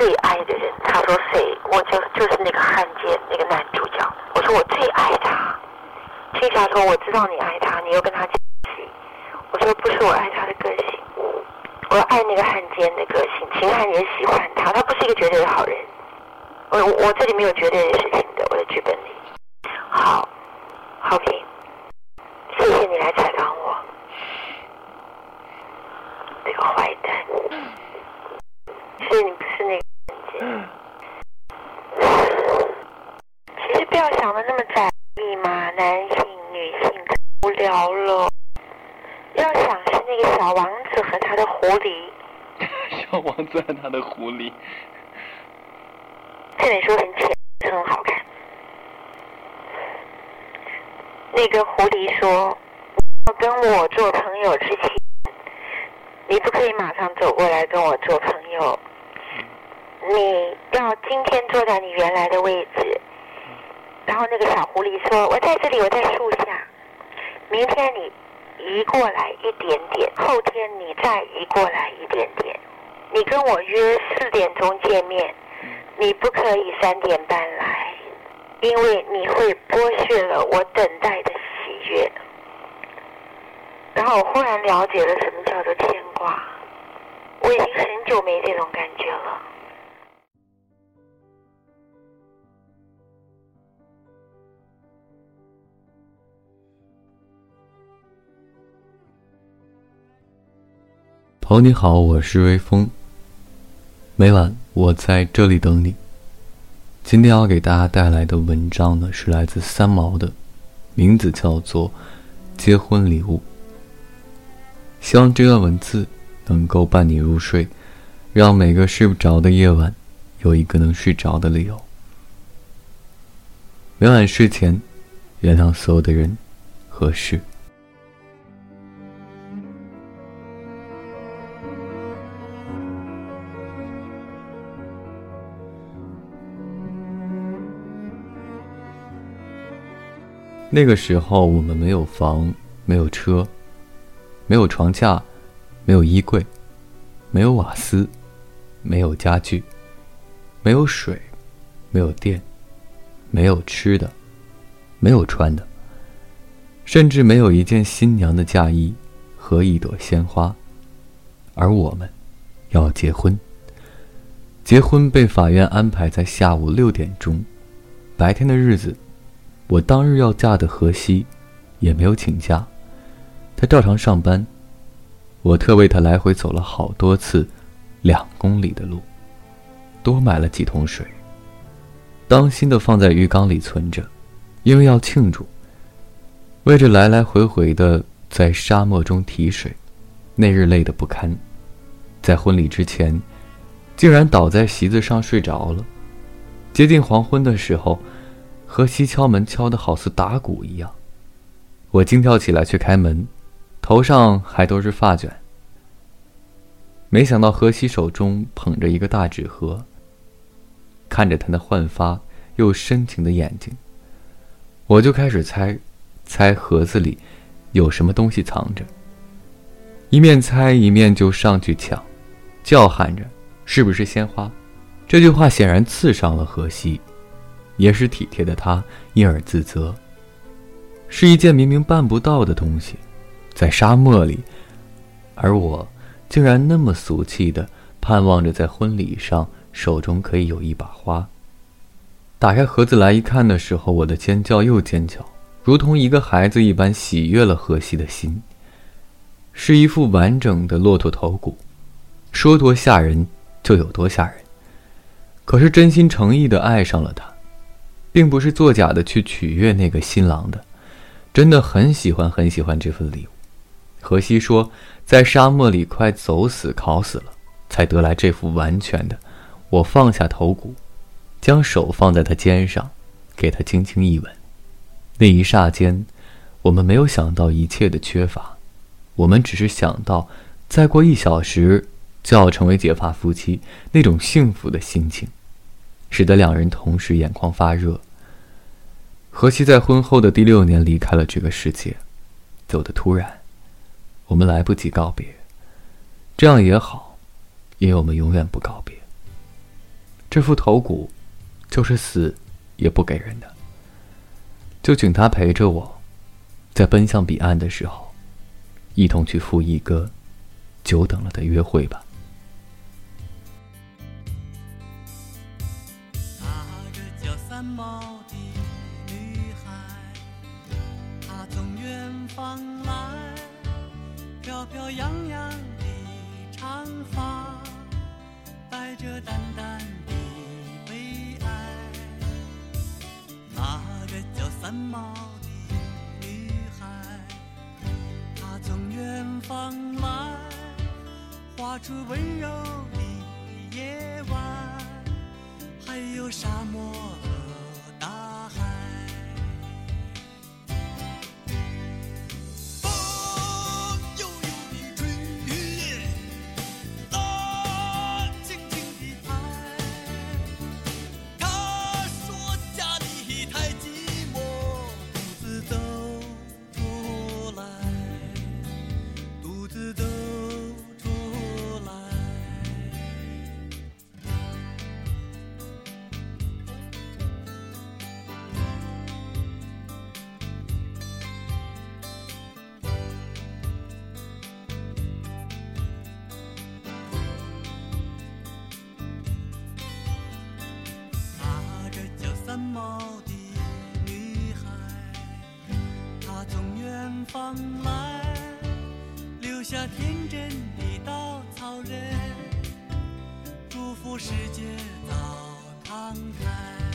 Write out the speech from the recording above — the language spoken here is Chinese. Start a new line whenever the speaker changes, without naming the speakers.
最爱的人。他说谁？我就就是那个汉奸，那个男主角。我说我最爱他。青霞说我知道你爱他，你又跟他在一起。我说不是我爱他的个性，我爱那个汉奸的个性。秦汉也喜欢他，他不是一个绝对的好人。我我这里没有绝对的事情的，我的剧本里。好，好评，谢谢你来采访我，这个坏蛋。是你不是那个人其实不要想的那么窄义嘛，男性、女性无聊了。要想是那个小王子和他的狐狸。
小王子和他的狐狸。
这本书很浅，很好看。那个狐狸说：“要跟我做朋友之前，你不可以马上走过来跟我做朋友。你要今天坐在你原来的位置。”然后那个小狐狸说：“我在这里，我在树下。明天你移过来一点点，后天你再移过来一点点。你跟我约四点钟见面，你不可以三点半来，因为你会剥削了我等待的喜悦。”然后我忽然了解了什么叫做牵挂，我已经很久没这种感觉了。
朋友你好，我是微风。每晚我在这里等你。今天要给大家带来的文章呢，是来自三毛的，名字叫做《结婚礼物》。希望这段文字能够伴你入睡，让每个睡不着的夜晚有一个能睡着的理由。每晚睡前，原谅所有的人和事。那个时候，我们没有房，没有车，没有床架，没有衣柜，没有瓦斯，没有家具，没有水，没有电，没有吃的，没有穿的，甚至没有一件新娘的嫁衣和一朵鲜花。而我们，要结婚。结婚被法院安排在下午六点钟，白天的日子。我当日要嫁的河西，也没有请假，他照常上班。我特为他来回走了好多次，两公里的路，多买了几桶水，当心的放在浴缸里存着，因为要庆祝。为着来来回回的在沙漠中提水，那日累得不堪，在婚礼之前，竟然倒在席子上睡着了。接近黄昏的时候。何西敲门敲得好似打鼓一样，我惊跳起来去开门，头上还都是发卷。没想到何西手中捧着一个大纸盒，看着他那焕发又深情的眼睛，我就开始猜，猜盒子里有什么东西藏着。一面猜一面就上去抢，叫喊着：“是不是鲜花？”这句话显然刺伤了河西。也是体贴的他，因而自责。是一件明明办不到的东西，在沙漠里，而我竟然那么俗气的盼望着在婚礼上手中可以有一把花。打开盒子来一看的时候，我的尖叫又尖叫，如同一个孩子一般喜悦了荷西的心。是一副完整的骆驼头骨，说多吓人就有多吓人。可是真心诚意的爱上了他。并不是作假的去取悦那个新郎的，真的很喜欢很喜欢这份礼物。荷西说，在沙漠里快走死烤死了，才得来这副完全的。我放下头骨，将手放在他肩上，给他轻轻一吻。那一霎间，我们没有想到一切的缺乏，我们只是想到，再过一小时就要成为结发夫妻那种幸福的心情。使得两人同时眼眶发热。何西在婚后的第六年离开了这个世界走的突然我们来不及告别。这样也好因为我们永远不告别。这副头骨就是死也不给人的。就请他陪着我在奔向彼岸的时候一同去赴一个久等了的约会吧。
三毛的女孩她从远方来飘飘扬扬的长发带着淡淡的悲哀那个叫三毛的女孩她从远方来画出温柔的夜晚还有沙漠。来，留下天真的稻草人，祝福世界早敞开。